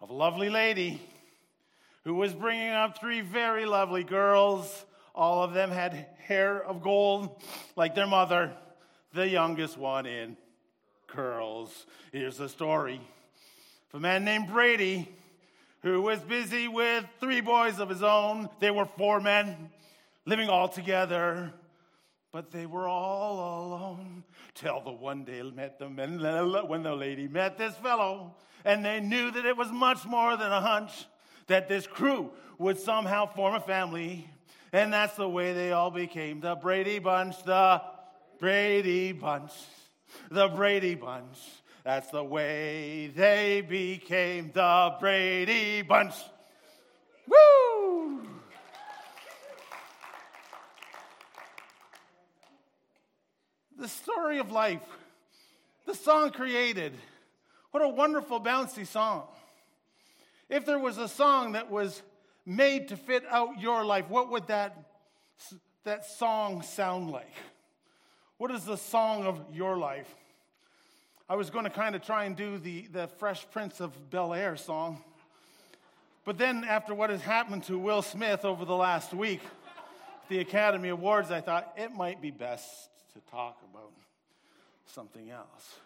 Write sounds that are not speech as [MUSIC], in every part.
of a lovely lady who was bringing up three very lovely girls. All of them had hair of gold like their mother, the youngest one in curls. Here's the story of a man named Brady who was busy with three boys of his own. They were four men living all together, but they were all alone till the one day met them and when the lady met this fellow and they knew that it was much more than a hunch that this crew would somehow form a family and that's the way they all became the Brady Bunch, the Brady Bunch, the Brady Bunch. That's the way they became the Brady Bunch. The story of life, the song created. What a wonderful, bouncy song. If there was a song that was made to fit out your life, what would that, that song sound like? What is the song of your life? I was going to kind of try and do the, the Fresh Prince of Bel Air song. But then, after what has happened to Will Smith over the last week, the Academy Awards, I thought it might be best to talk about something else.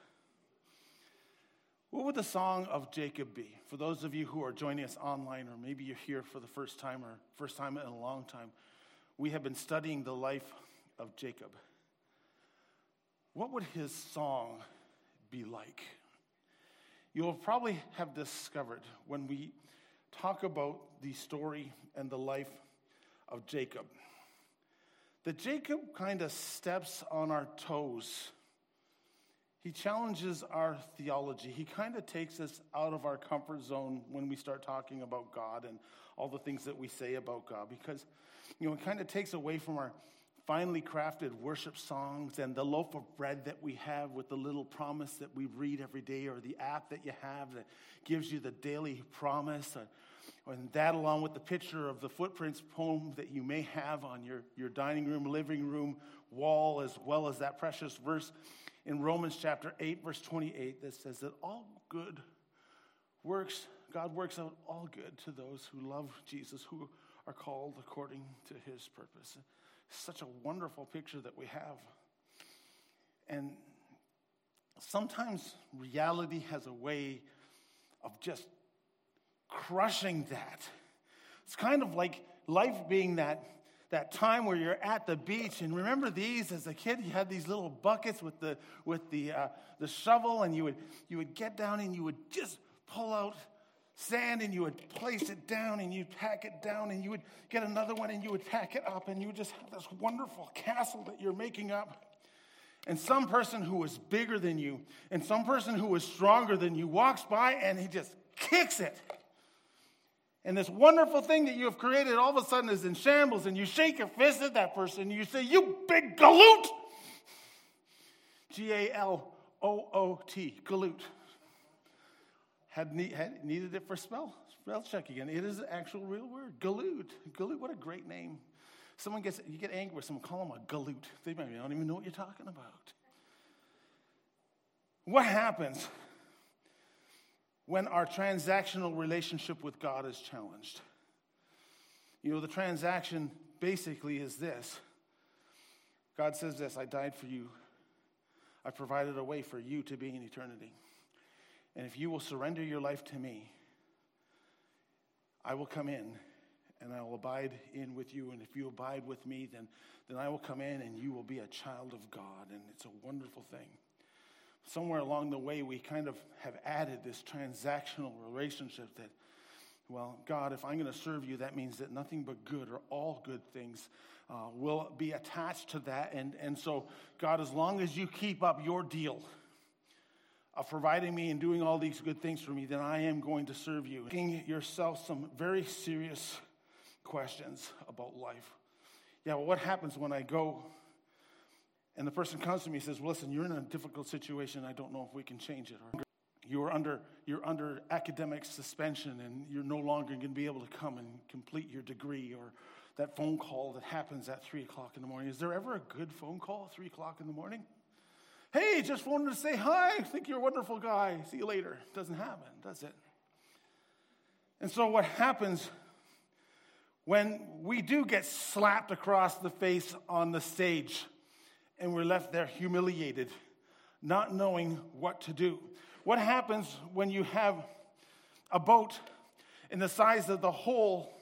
What would the song of Jacob be? For those of you who are joining us online, or maybe you're here for the first time or first time in a long time, we have been studying the life of Jacob. What would his song be like? You'll probably have discovered when we talk about the story and the life of Jacob that Jacob kind of steps on our toes. He challenges our theology. He kind of takes us out of our comfort zone when we start talking about God and all the things that we say about God because, you know, it kind of takes away from our finely crafted worship songs and the loaf of bread that we have with the little promise that we read every day or the app that you have that gives you the daily promise or, and that along with the picture of the footprints poem that you may have on your, your dining room living room wall as well as that precious verse in romans chapter 8 verse 28 that says that all good works god works out all good to those who love jesus who are called according to his purpose such a wonderful picture that we have. And sometimes reality has a way of just crushing that. It's kind of like life being that, that time where you're at the beach. And remember these as a kid, you had these little buckets with the, with the, uh, the shovel, and you would, you would get down and you would just pull out sand and you would place it down and you'd pack it down and you would get another one and you would pack it up and you would just have this wonderful castle that you're making up. And some person who was bigger than you and some person who was stronger than you walks by and he just kicks it. And this wonderful thing that you have created all of a sudden is in shambles, and you shake your fist at that person and you say, You big galoot! G A L O O T, galoot had, need, had needed it for spell, spell check again. It is an actual real word. Galoot. Galoot, what a great name. Someone gets, you get angry with someone, call them a galoot. They don't even know what you're talking about. What happens when our transactional relationship with God is challenged? You know, the transaction basically is this God says this I died for you, I provided a way for you to be in eternity. And if you will surrender your life to me, I will come in and I will abide in with you. And if you abide with me, then, then I will come in and you will be a child of God. And it's a wonderful thing. Somewhere along the way, we kind of have added this transactional relationship that, well, God, if I'm going to serve you, that means that nothing but good or all good things uh, will be attached to that. And, and so, God, as long as you keep up your deal, of providing me and doing all these good things for me, then I am going to serve you. Asking yourself some very serious questions about life. Yeah, well, what happens when I go and the person comes to me and says, well, listen, you're in a difficult situation. I don't know if we can change it. Or you're under, you're under academic suspension and you're no longer going to be able to come and complete your degree or that phone call that happens at 3 o'clock in the morning. Is there ever a good phone call at 3 o'clock in the morning? Hey, just wanted to say hi. I think you're a wonderful guy. See you later. Doesn't happen, does it? And so, what happens when we do get slapped across the face on the stage and we're left there humiliated, not knowing what to do? What happens when you have a boat and the size of the hole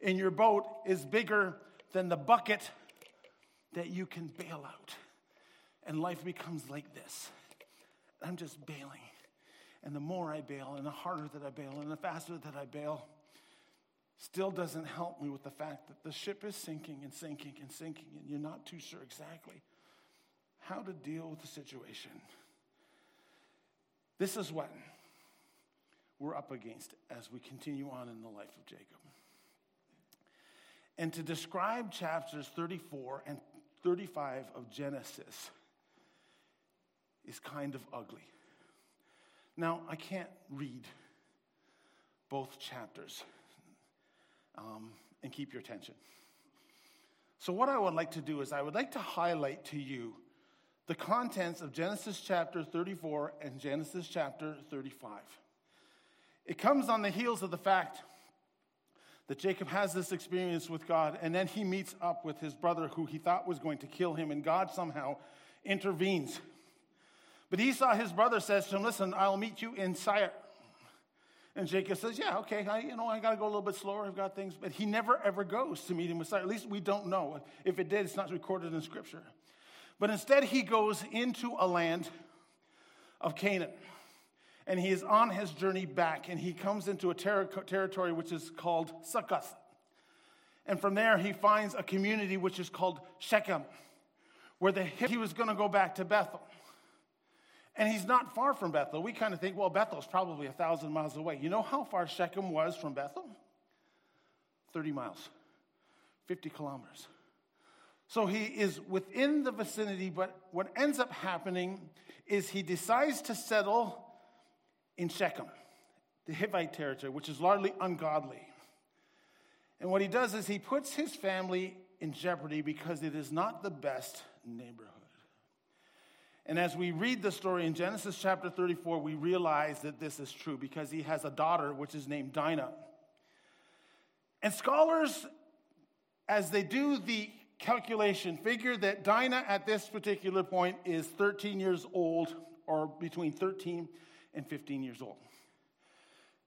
in your boat is bigger than the bucket that you can bail out? And life becomes like this. I'm just bailing. And the more I bail, and the harder that I bail, and the faster that I bail, still doesn't help me with the fact that the ship is sinking and sinking and sinking, and you're not too sure exactly how to deal with the situation. This is what we're up against as we continue on in the life of Jacob. And to describe chapters 34 and 35 of Genesis is kind of ugly. Now, I can't read both chapters um, and keep your attention. So, what I would like to do is, I would like to highlight to you the contents of Genesis chapter 34 and Genesis chapter 35. It comes on the heels of the fact that Jacob has this experience with God, and then he meets up with his brother who he thought was going to kill him, and God somehow intervenes. But Esau, his brother, says to him, Listen, I'll meet you in Seir. And Jacob says, Yeah, okay, I, you know, I got to go a little bit slower. I've got things. But he never ever goes to meet him with Seir. At least we don't know. If it did, it's not recorded in Scripture. But instead, he goes into a land of Canaan. And he is on his journey back, and he comes into a ter- territory which is called Succoth. And from there, he finds a community which is called Shechem, where the, he was going to go back to Bethel. And he's not far from Bethel. We kind of think, well, Bethel's probably a thousand miles away. You know how far Shechem was from Bethel? 30 miles, 50 kilometers. So he is within the vicinity, but what ends up happening is he decides to settle in Shechem, the Hivite territory, which is largely ungodly. And what he does is he puts his family in jeopardy because it is not the best neighborhood. And as we read the story in Genesis chapter 34, we realize that this is true because he has a daughter which is named Dinah. And scholars, as they do the calculation, figure that Dinah at this particular point is 13 years old or between 13 and 15 years old.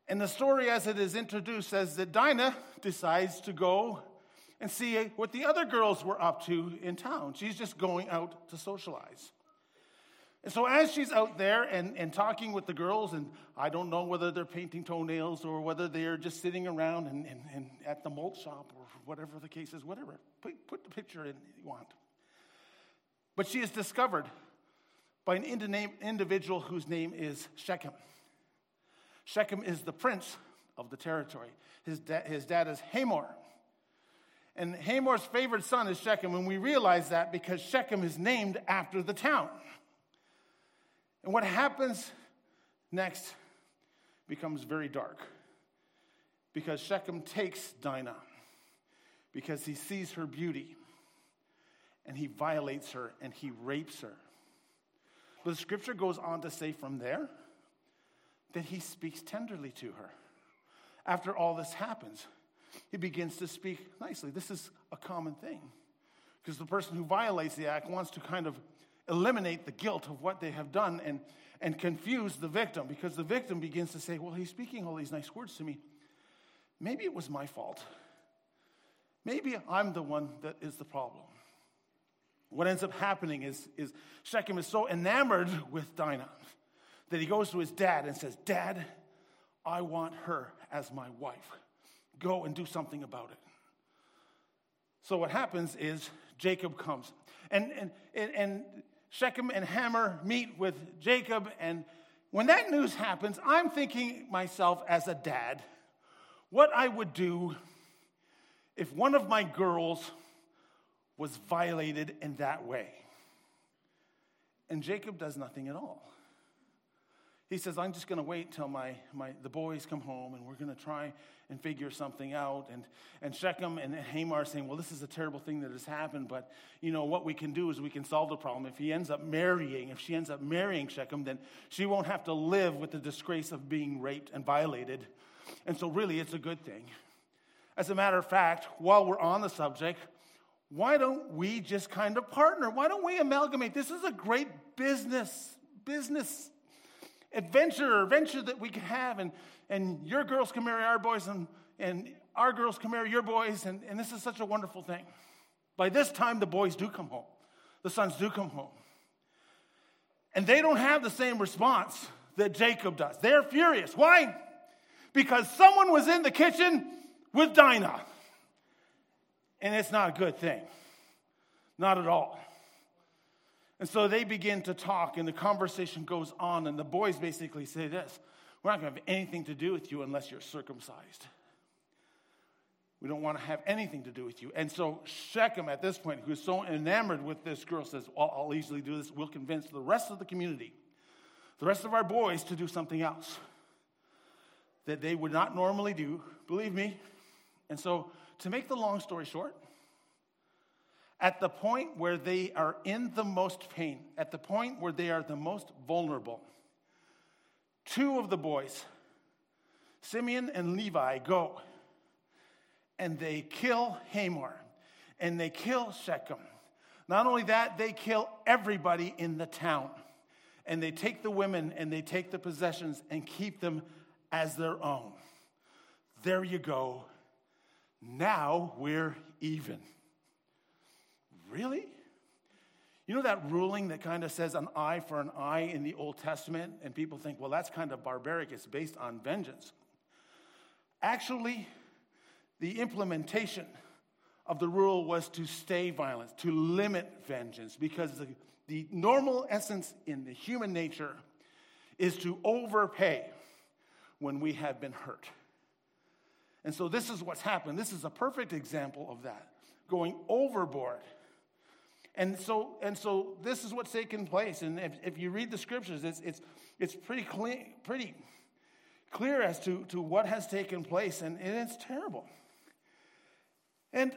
And the story, as it is introduced, says that Dinah decides to go and see what the other girls were up to in town. She's just going out to socialize. And so, as she's out there and, and talking with the girls, and I don't know whether they're painting toenails or whether they're just sitting around and, and, and at the malt shop or whatever the case is, whatever, put, put the picture in you want. But she is discovered by an individual whose name is Shechem. Shechem is the prince of the territory. His, da- his dad is Hamor. And Hamor's favorite son is Shechem, and we realize that because Shechem is named after the town. And what happens next becomes very dark because Shechem takes Dinah because he sees her beauty and he violates her and he rapes her. But the scripture goes on to say from there that he speaks tenderly to her. After all this happens, he begins to speak nicely. This is a common thing because the person who violates the act wants to kind of eliminate the guilt of what they have done and, and confuse the victim because the victim begins to say, Well, he's speaking all these nice words to me. Maybe it was my fault. Maybe I'm the one that is the problem. What ends up happening is, is Shechem is so enamored with Dinah that he goes to his dad and says, Dad, I want her as my wife. Go and do something about it. So what happens is Jacob comes. And, and, and Shechem and Hamor meet with Jacob. And when that news happens, I'm thinking myself as a dad, what I would do if one of my girls was violated in that way. And Jacob does nothing at all. he says, I'm just going to wait till my, my, the boys come home and we're going to try and figure something out. And, and Shechem and Hamor are saying, well, this is a terrible thing that has happened, but, you know, what we can do is we can solve the problem. If he ends up marrying, if she ends up marrying Shechem, then she won't have to live with the disgrace of being raped and violated. And so, really, it's a good thing. As a matter of fact, while we're on the subject, why don't we just kind of partner? Why don't we amalgamate? This is a great business, business adventure or venture that we could have. And, and your girls can marry our boys, and, and our girls can marry your boys. And, and this is such a wonderful thing. By this time, the boys do come home, the sons do come home. And they don't have the same response that Jacob does. They're furious. Why? Because someone was in the kitchen with Dinah. And it's not a good thing. Not at all. And so they begin to talk, and the conversation goes on, and the boys basically say this We're not going to have anything to do with you unless you're circumcised. We don't want to have anything to do with you. And so Shechem, at this point, who's so enamored with this girl, says, well, I'll easily do this. We'll convince the rest of the community, the rest of our boys, to do something else that they would not normally do. Believe me. And so, to make the long story short, at the point where they are in the most pain, at the point where they are the most vulnerable, two of the boys, Simeon and Levi, go and they kill Hamor and they kill Shechem. Not only that, they kill everybody in the town. And they take the women and they take the possessions and keep them as their own. There you go. Now we're even. Really? You know that ruling that kind of says an eye for an eye in the Old Testament? And people think, well, that's kind of barbaric. It's based on vengeance. Actually, the implementation of the rule was to stay violent, to limit vengeance, because the, the normal essence in the human nature is to overpay when we have been hurt. And so this is what's happened. This is a perfect example of that, going overboard and so, and so this is what's taken place. And if, if you read the scriptures, it's, it's, it's pretty, clean, pretty clear as to, to what has taken place, and, and it's terrible. And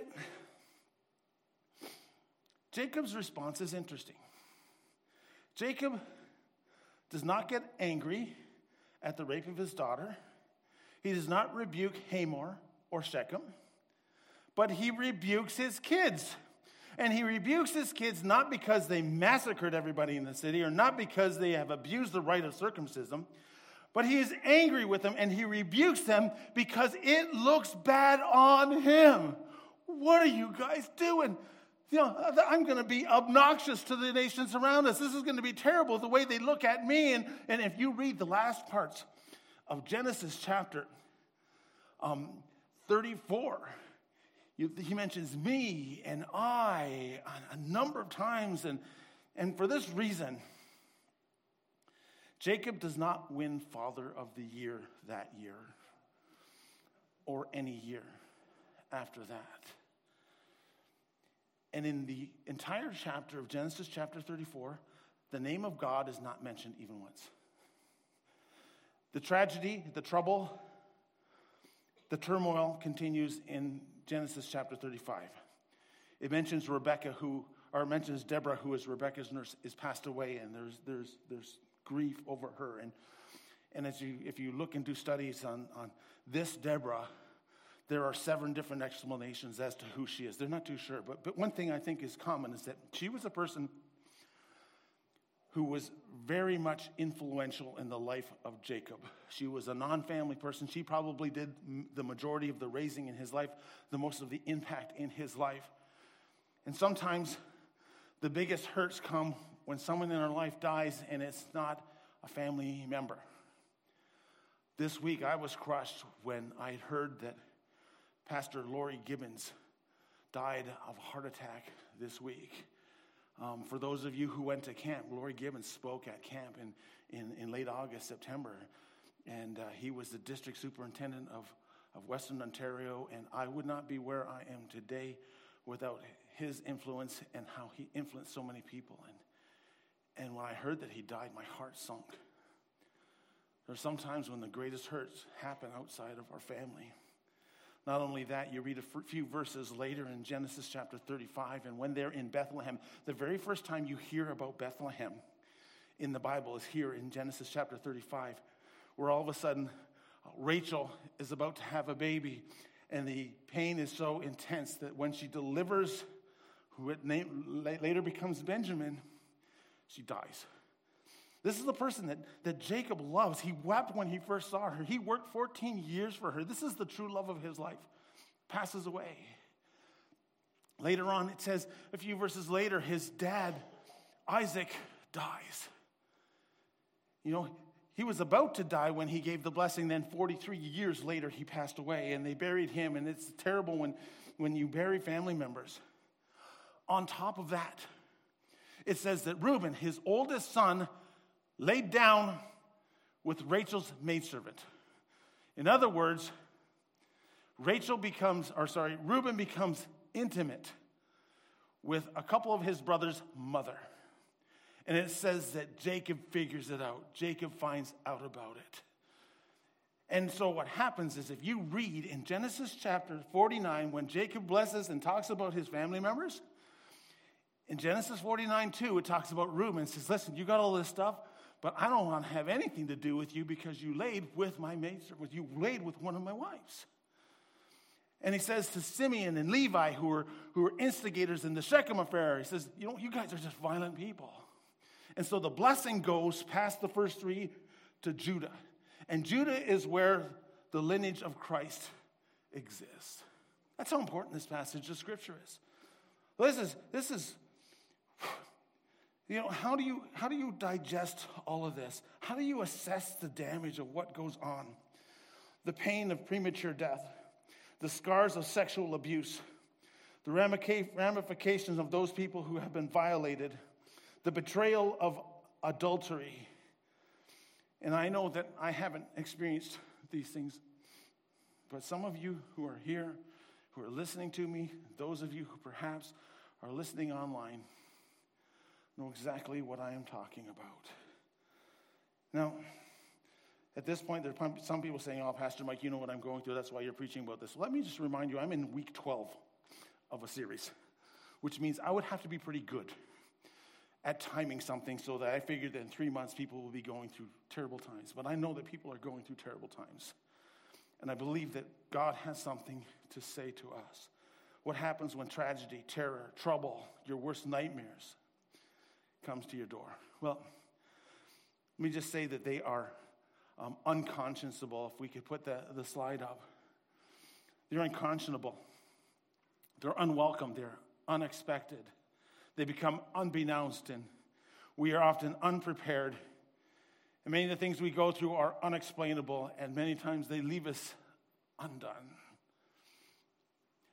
Jacob's response is interesting. Jacob does not get angry at the rape of his daughter. He does not rebuke Hamor or Shechem, but he rebukes his kids. And he rebukes his kids not because they massacred everybody in the city or not because they have abused the rite of circumcision, but he is angry with them and he rebukes them because it looks bad on him. What are you guys doing? You know, I'm going to be obnoxious to the nations around us. This is going to be terrible the way they look at me. And, and if you read the last parts of Genesis chapter um, 34, he mentions me and I a number of times. And, and for this reason, Jacob does not win Father of the Year that year or any year after that. And in the entire chapter of Genesis chapter 34, the name of God is not mentioned even once. The tragedy, the trouble, the turmoil continues in Genesis chapter 35. It mentions Rebecca, who, or mentions Deborah, who is Rebecca's nurse, is passed away, and there's, there's, there's grief over her. And, and as you, if you look and do studies on, on this Deborah, there are seven different explanations as to who she is. They're not too sure. But, but one thing I think is common is that she was a person who was very much influential in the life of Jacob. She was a non family person. She probably did the majority of the raising in his life, the most of the impact in his life. And sometimes the biggest hurts come when someone in our life dies and it's not a family member. This week I was crushed when I heard that Pastor Lori Gibbons died of a heart attack this week. Um, for those of you who went to camp, Lori Gibbons spoke at camp in, in, in late August, September, and uh, he was the district superintendent of, of Western Ontario, and I would not be where I am today without his influence and how he influenced so many people. And, and when I heard that he died, my heart sunk. There are sometimes when the greatest hurts happen outside of our family. Not only that, you read a few verses later in Genesis chapter 35, and when they're in Bethlehem, the very first time you hear about Bethlehem in the Bible is here in Genesis chapter 35, where all of a sudden uh, Rachel is about to have a baby, and the pain is so intense that when she delivers who later becomes Benjamin, she dies. This is the person that, that Jacob loves. He wept when he first saw her. He worked 14 years for her. This is the true love of his life. Passes away. Later on, it says a few verses later, his dad, Isaac, dies. You know, he was about to die when he gave the blessing. Then 43 years later, he passed away and they buried him. And it's terrible when, when you bury family members. On top of that, it says that Reuben, his oldest son, laid down with Rachel's maidservant. In other words, Rachel becomes, or sorry, Reuben becomes intimate with a couple of his brothers' mother. And it says that Jacob figures it out. Jacob finds out about it. And so what happens is if you read in Genesis chapter 49, when Jacob blesses and talks about his family members, in Genesis 49 2, it talks about Reuben. It says, Listen, you got all this stuff, but I don't want to have anything to do with you because you laid with my maid with you laid with one of my wives. And he says to Simeon and Levi, who were, who were instigators in the Shechem affair, he says, You know, you guys are just violent people. And so the blessing goes past the first three to Judah. And Judah is where the lineage of Christ exists. That's how important this passage of Scripture is. This is, this is you know, how do you how do you digest all of this? How do you assess the damage of what goes on? The pain of premature death, the scars of sexual abuse, the ramifications of those people who have been violated, the betrayal of adultery. And I know that I haven't experienced these things, but some of you who are here, who are listening to me, those of you who perhaps are listening online, know exactly what I am talking about. Now, at this point, there are some people saying, Oh, Pastor Mike, you know what I'm going through. That's why you're preaching about this. Let me just remind you, I'm in week 12 of a series, which means I would have to be pretty good at timing something so that I figured that in three months people will be going through terrible times. But I know that people are going through terrible times. And I believe that God has something to say to us. What happens when tragedy, terror, trouble, your worst nightmares, comes to your door? Well, let me just say that they are um, unconscionable, if we could put the, the slide up. They're unconscionable. They're unwelcome. They're unexpected. They become unbeknownst, and we are often unprepared. And many of the things we go through are unexplainable, and many times they leave us undone.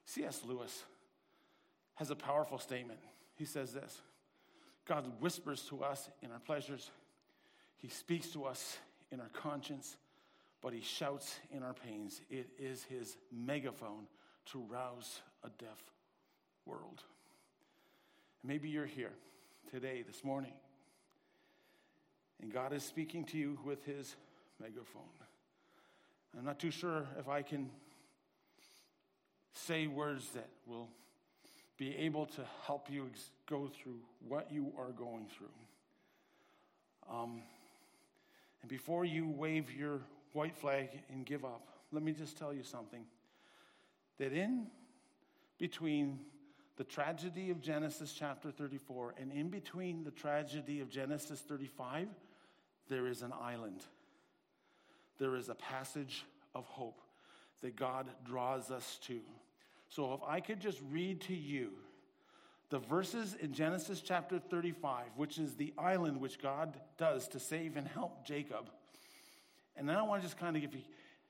C.S. Lewis has a powerful statement. He says this God whispers to us in our pleasures, He speaks to us in our conscience, but He shouts in our pains. It is His megaphone to rouse a deaf world. Maybe you're here today, this morning, and God is speaking to you with His megaphone. I'm not too sure if I can say words that will be able to help you ex- go through what you are going through. Um, and before you wave your white flag and give up, let me just tell you something. That in between the tragedy of Genesis chapter 34 and in between the tragedy of Genesis 35, there is an island. There is a passage of hope that God draws us to. So if I could just read to you the verses in Genesis chapter 35, which is the island which God does to save and help Jacob. And then I want to just kind of give you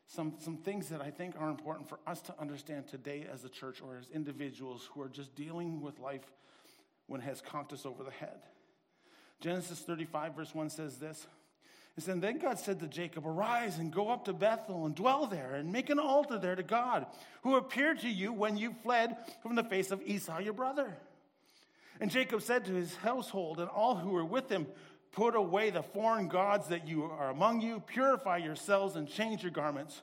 some, some things that I think are important for us to understand today as a church or as individuals who are just dealing with life when it has conked us over the head. Genesis 35, verse 1 says this it Then God said to Jacob, Arise and go up to Bethel and dwell there and make an altar there to God, who appeared to you when you fled from the face of Esau your brother. And Jacob said to his household and all who were with him, Put away the foreign gods that you are among you, purify yourselves and change your garments.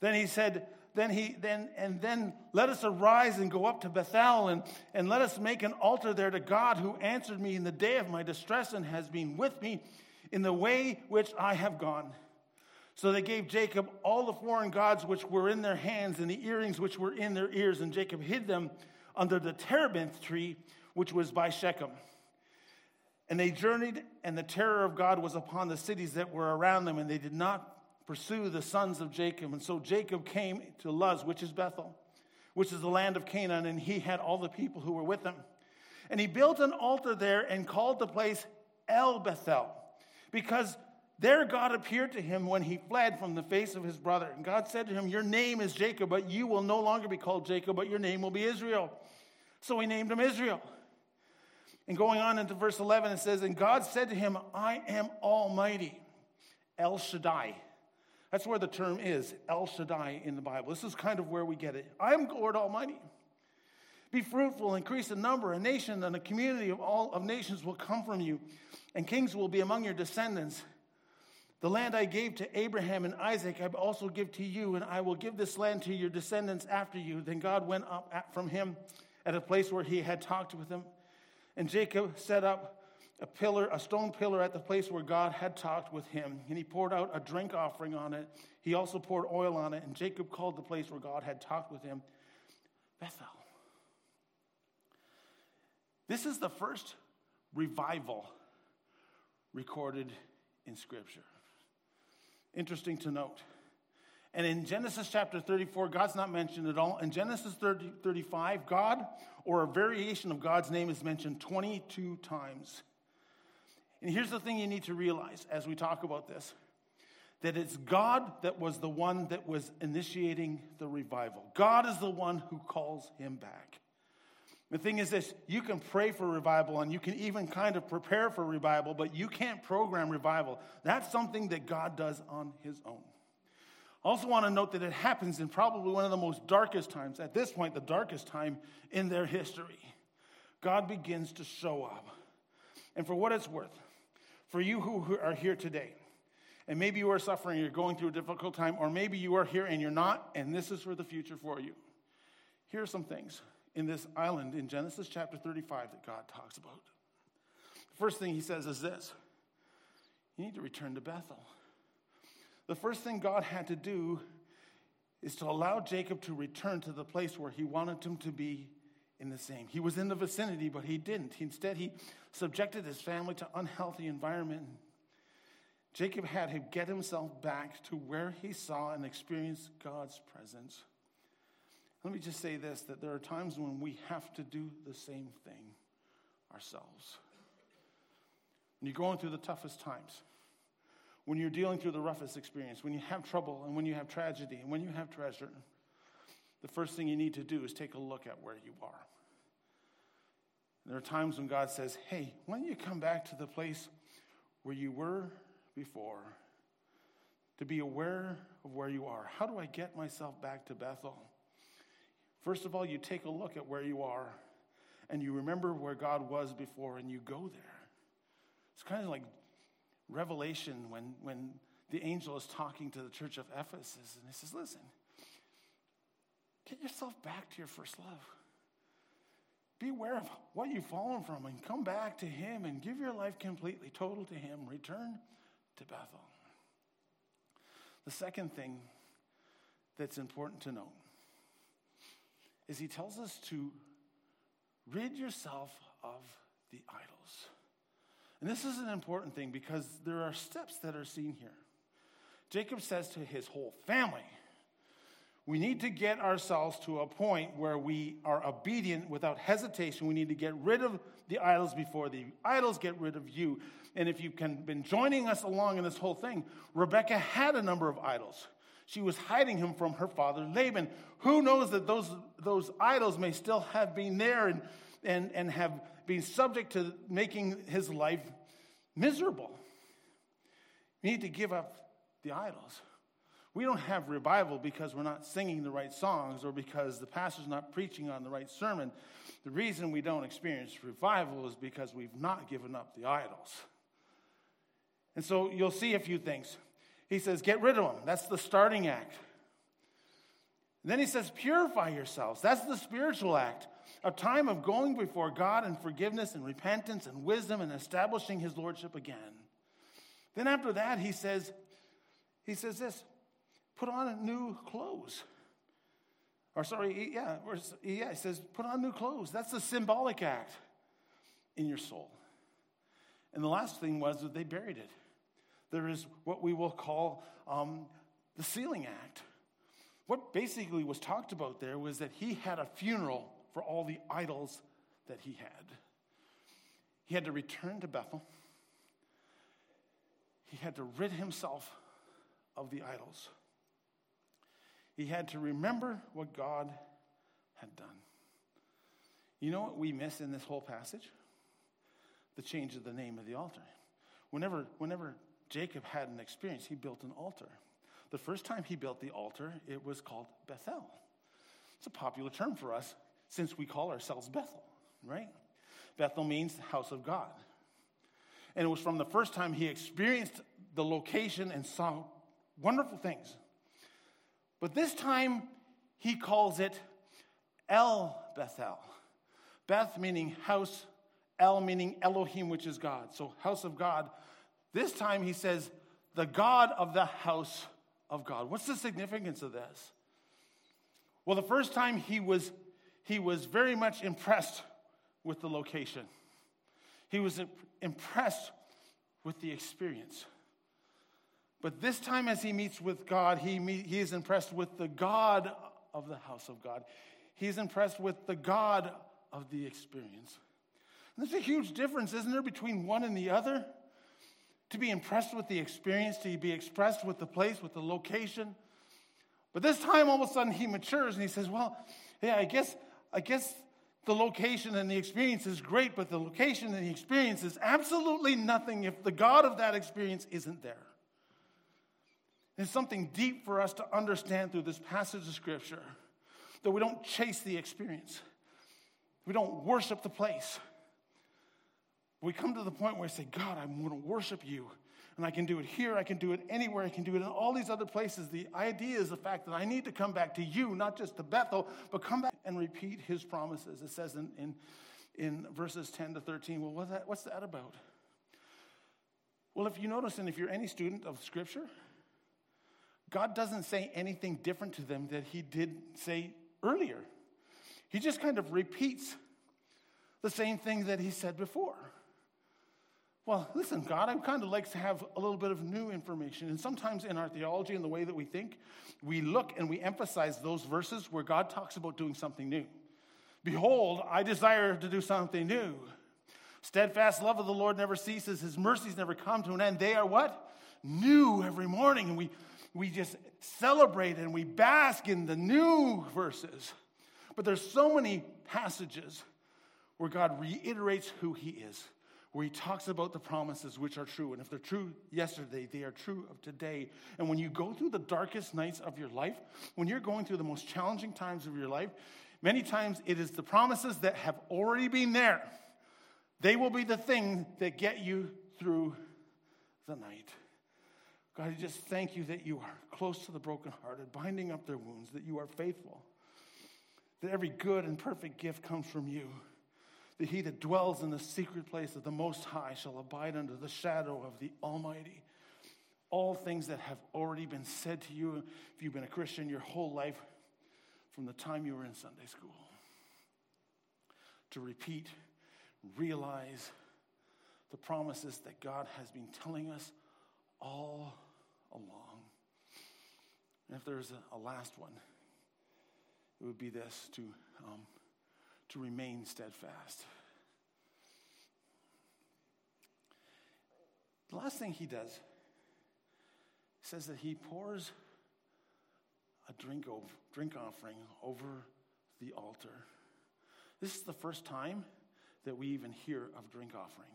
Then he said, then he then and then let us arise and go up to Bethel and, and let us make an altar there to God who answered me in the day of my distress and has been with me in the way which I have gone. So they gave Jacob all the foreign gods which were in their hands and the earrings which were in their ears, and Jacob hid them under the terebinth tree which was by Shechem. And they journeyed, and the terror of God was upon the cities that were around them, and they did not pursue the sons of Jacob. And so Jacob came to Luz, which is Bethel, which is the land of Canaan, and he had all the people who were with him. And he built an altar there and called the place El Bethel, because there God appeared to him when he fled from the face of his brother. And God said to him, Your name is Jacob, but you will no longer be called Jacob, but your name will be Israel. So he named him Israel. And going on into verse 11, it says, And God said to him, I am Almighty, El Shaddai. That's where the term is, El Shaddai in the Bible. This is kind of where we get it. I am Lord Almighty. Be fruitful, increase in number. A nation and a community of all of nations will come from you, and kings will be among your descendants. The land I gave to Abraham and Isaac, I also give to you, and I will give this land to your descendants after you. Then God went up from him at a place where he had talked with him. And Jacob set up a pillar, a stone pillar at the place where God had talked with him, and he poured out a drink offering on it. He also poured oil on it, and Jacob called the place where God had talked with him Bethel. This is the first revival recorded in Scripture. Interesting to note. And in Genesis chapter 34, God's not mentioned at all. In Genesis 30, 35, God, or a variation of God's name, is mentioned 22 times. And here's the thing you need to realize as we talk about this that it's God that was the one that was initiating the revival. God is the one who calls him back. The thing is this you can pray for revival and you can even kind of prepare for revival, but you can't program revival. That's something that God does on his own. I also want to note that it happens in probably one of the most darkest times, at this point, the darkest time in their history. God begins to show up. And for what it's worth, for you who are here today, and maybe you are suffering, you're going through a difficult time, or maybe you are here and you're not, and this is for the future for you. Here are some things in this island in Genesis chapter 35 that God talks about. The first thing he says is this you need to return to Bethel. The first thing God had to do is to allow Jacob to return to the place where he wanted him to be in the same. He was in the vicinity, but he didn't. Instead, he subjected his family to unhealthy environment. Jacob had to get himself back to where he saw and experienced God's presence. Let me just say this that there are times when we have to do the same thing ourselves. When you're going through the toughest times, when you're dealing through the roughest experience, when you have trouble and when you have tragedy and when you have treasure, the first thing you need to do is take a look at where you are. There are times when God says, Hey, why don't you come back to the place where you were before to be aware of where you are? How do I get myself back to Bethel? First of all, you take a look at where you are and you remember where God was before and you go there. It's kind of like Revelation when, when the angel is talking to the church of Ephesus and he says, Listen, get yourself back to your first love. Be aware of what you've fallen from and come back to Him and give your life completely, total to Him. Return to Bethel. The second thing that's important to note is He tells us to rid yourself of the idols. And this is an important thing because there are steps that are seen here. Jacob says to his whole family, we need to get ourselves to a point where we are obedient without hesitation. We need to get rid of the idols before the idols get rid of you. And if you've been joining us along in this whole thing, Rebecca had a number of idols. She was hiding him from her father Laban. Who knows that those, those idols may still have been there and, and, and have been subject to making his life miserable? We need to give up the idols. We don't have revival because we're not singing the right songs or because the pastor's not preaching on the right sermon. The reason we don't experience revival is because we've not given up the idols. And so you'll see a few things. He says, Get rid of them. That's the starting act. And then he says, Purify yourselves. That's the spiritual act. A time of going before God in forgiveness and repentance and wisdom and establishing his lordship again. Then after that, he says, he says this put on new clothes. Or sorry, yeah, yeah, he says, put on new clothes. That's the symbolic act in your soul. And the last thing was that they buried it. There is what we will call um, the sealing act. What basically was talked about there was that he had a funeral for all the idols that he had. He had to return to Bethel. He had to rid himself of the idols. He had to remember what God had done. You know what we miss in this whole passage? The change of the name of the altar. Whenever, whenever Jacob had an experience, he built an altar. The first time he built the altar, it was called Bethel. It's a popular term for us since we call ourselves Bethel, right? Bethel means house of God. And it was from the first time he experienced the location and saw wonderful things. But this time he calls it El Bethel. Beth meaning house, El meaning Elohim, which is God. So, house of God. This time he says, the God of the house of God. What's the significance of this? Well, the first time he was, he was very much impressed with the location, he was impressed with the experience. But this time, as he meets with God, he, meet, he is impressed with the God of the house of God. He's impressed with the God of the experience. And there's a huge difference, isn't there, between one and the other? To be impressed with the experience, to be expressed with the place, with the location. But this time, all of a sudden, he matures and he says, Well, yeah, I guess, I guess the location and the experience is great, but the location and the experience is absolutely nothing if the God of that experience isn't there. There's something deep for us to understand through this passage of Scripture that we don't chase the experience, we don't worship the place. We come to the point where we say, God, I'm going to worship you. And I can do it here, I can do it anywhere, I can do it in all these other places. The idea is the fact that I need to come back to you, not just to Bethel, but come back and repeat his promises. It says in, in, in verses 10 to 13. Well, what's that, what's that about? Well, if you notice, and if you're any student of Scripture, God doesn't say anything different to them that he did say earlier. He just kind of repeats the same thing that he said before. Well, [LAUGHS] listen, God, I kind of like to have a little bit of new information. And sometimes in our theology and the way that we think, we look and we emphasize those verses where God talks about doing something new. Behold, I desire to do something new. Steadfast love of the Lord never ceases, his mercies never come to an end. They are what? New every morning. And we we just celebrate and we bask in the new verses. But there's so many passages where God reiterates who he is, where he talks about the promises which are true. And if they're true yesterday, they are true of today. And when you go through the darkest nights of your life, when you're going through the most challenging times of your life, many times it is the promises that have already been there. They will be the thing that get you through the night. God, I just thank you that you are close to the brokenhearted, binding up their wounds, that you are faithful, that every good and perfect gift comes from you, that he that dwells in the secret place of the Most High shall abide under the shadow of the Almighty. All things that have already been said to you, if you've been a Christian your whole life, from the time you were in Sunday school. To repeat, realize the promises that God has been telling us all along. And if there's a, a last one, it would be this to, um, to remain steadfast. The last thing he does says that he pours a drink, over, drink offering over the altar. This is the first time that we even hear of drink offering.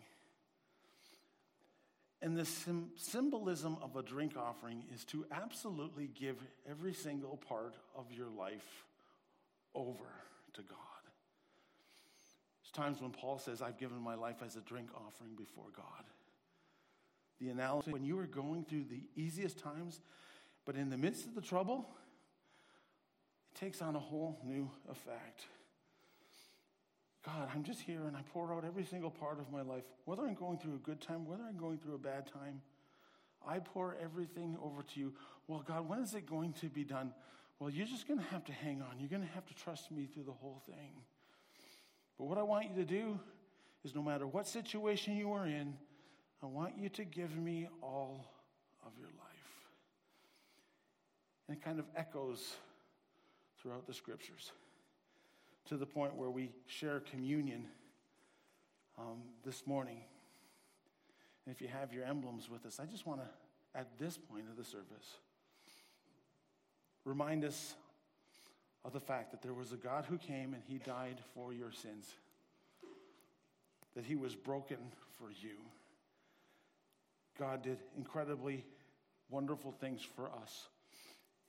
And the sim- symbolism of a drink offering is to absolutely give every single part of your life over to God. There's times when Paul says, I've given my life as a drink offering before God. the analogy when you are going through the easiest times, but in the midst of the trouble, it takes on a whole new effect. God, I'm just here and I pour out every single part of my life, whether I'm going through a good time, whether I'm going through a bad time. I pour everything over to you. Well, God, when is it going to be done? Well, you're just going to have to hang on. You're going to have to trust me through the whole thing. But what I want you to do is no matter what situation you are in, I want you to give me all of your life. And it kind of echoes throughout the scriptures to the point where we share communion um, this morning. And if you have your emblems with us, I just want to, at this point of the service, remind us of the fact that there was a God who came and he died for your sins, that he was broken for you. God did incredibly wonderful things for us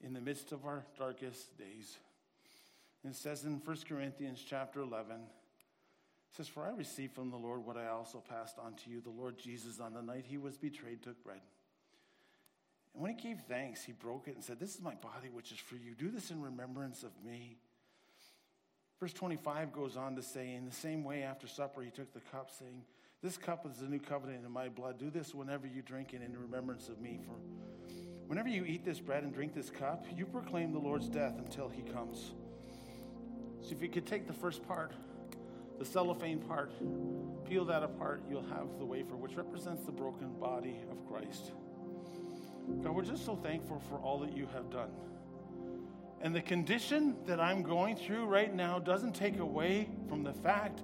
in the midst of our darkest days. And it says in 1 Corinthians chapter 11, it says, For I received from the Lord what I also passed on to you. The Lord Jesus, on the night he was betrayed, took bread. And when he gave thanks, he broke it and said, This is my body, which is for you. Do this in remembrance of me. Verse 25 goes on to say, In the same way, after supper, he took the cup, saying, This cup is the new covenant in my blood. Do this whenever you drink it in remembrance of me. For whenever you eat this bread and drink this cup, you proclaim the Lord's death until he comes. So if you could take the first part, the cellophane part, peel that apart, you'll have the wafer, which represents the broken body of Christ. God, we're just so thankful for all that you have done. And the condition that I'm going through right now doesn't take away from the fact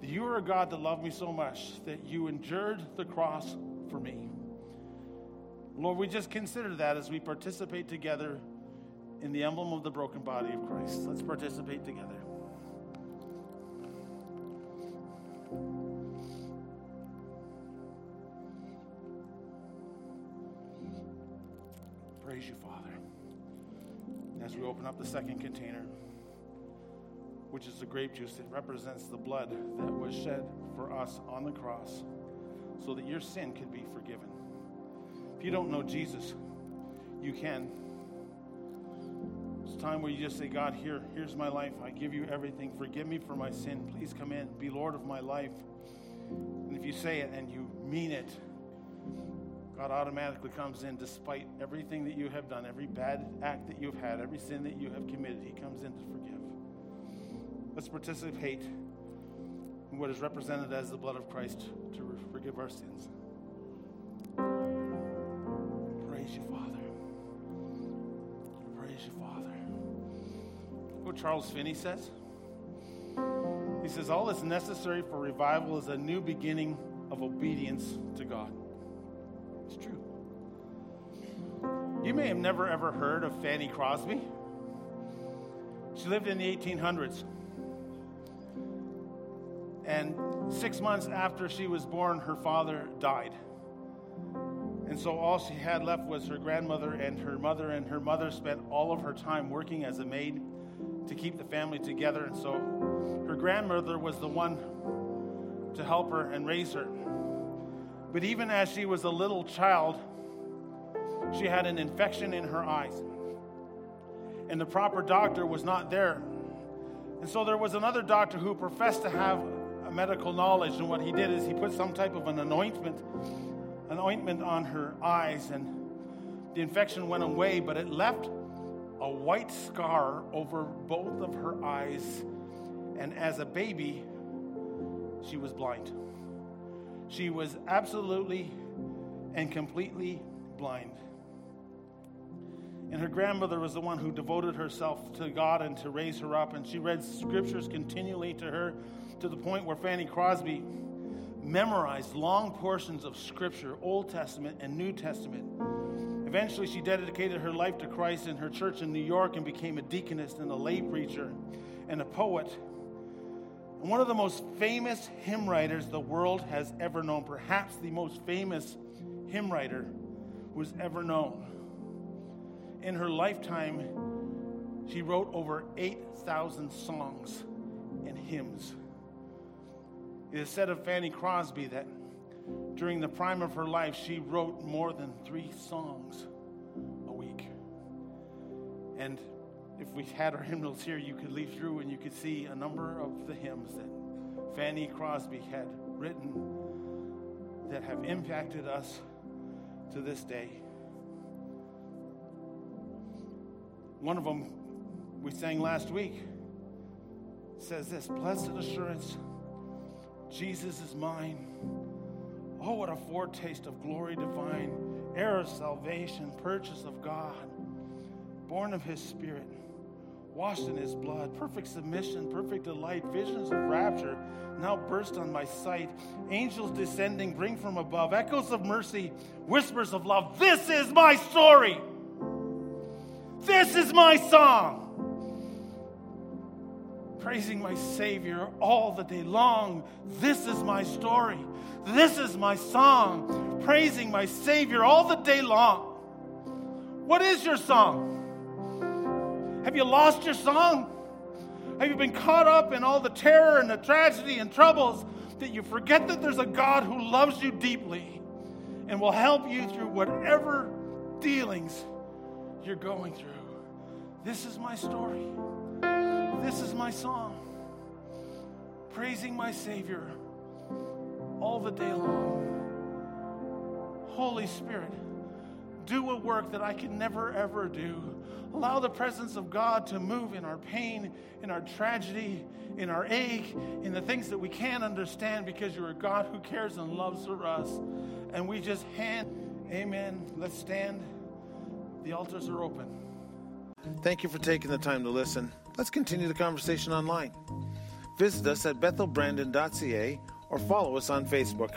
that you are a God that loved me so much that you endured the cross for me. Lord, we just consider that as we participate together in the emblem of the broken body of Christ. Let's participate together. Open up the second container, which is the grape juice, it represents the blood that was shed for us on the cross so that your sin could be forgiven. If you don't know Jesus, you can. It's time where you just say, God, here, here's my life. I give you everything. Forgive me for my sin. Please come in. Be Lord of my life. And if you say it and you mean it, God automatically comes in despite everything that you have done, every bad act that you've had, every sin that you have committed. He comes in to forgive. Let's participate in what is represented as the blood of Christ to forgive our sins. Praise you, Father. Praise you, Father. What Charles Finney says? He says, All that's necessary for revival is a new beginning of obedience to God. It's true. You may have never ever heard of Fanny Crosby. She lived in the 1800s. And six months after she was born, her father died. And so all she had left was her grandmother and her mother, and her mother spent all of her time working as a maid to keep the family together. And so her grandmother was the one to help her and raise her. But even as she was a little child, she had an infection in her eyes. And the proper doctor was not there. And so there was another doctor who professed to have a medical knowledge. And what he did is he put some type of an anointment, an ointment on her eyes. And the infection went away, but it left a white scar over both of her eyes. And as a baby, she was blind. She was absolutely and completely blind. And her grandmother was the one who devoted herself to God and to raise her up. And she read scriptures continually to her to the point where Fanny Crosby memorized long portions of scripture, Old Testament and New Testament. Eventually, she dedicated her life to Christ in her church in New York and became a deaconess and a lay preacher and a poet one of the most famous hymn writers the world has ever known, perhaps the most famous hymn writer was ever known. In her lifetime, she wrote over 8,000 songs and hymns. It is said of Fanny Crosby that During the prime of her life, she wrote more than three songs a week. And if we had our [LAUGHS] hymnals here, you could leaf through and you could see a number of the hymns that Fanny Crosby had written that have impacted us to this day. One of them we sang last week says this Blessed assurance, Jesus is mine. Oh, what a foretaste of glory divine, heir of salvation, purchase of God, born of his spirit, washed in his blood, perfect submission, perfect delight, visions of rapture now burst on my sight. Angels descending bring from above echoes of mercy, whispers of love. This is my story. This is my song. Praising my Savior all the day long. This is my story. This is my song. Praising my Savior all the day long. What is your song? Have you lost your song? Have you been caught up in all the terror and the tragedy and troubles that you forget that there's a God who loves you deeply and will help you through whatever dealings you're going through? This is my story. This is my song. Praising my Savior all the day long. Holy Spirit, do a work that I can never ever do. Allow the presence of God to move in our pain, in our tragedy, in our ache, in the things that we can't understand because you're a God who cares and loves for us. And we just hand, amen. Let's stand. The altars are open. Thank you for taking the time to listen. Let's continue the conversation online. Visit us at bethelbrandon.ca or follow us on Facebook.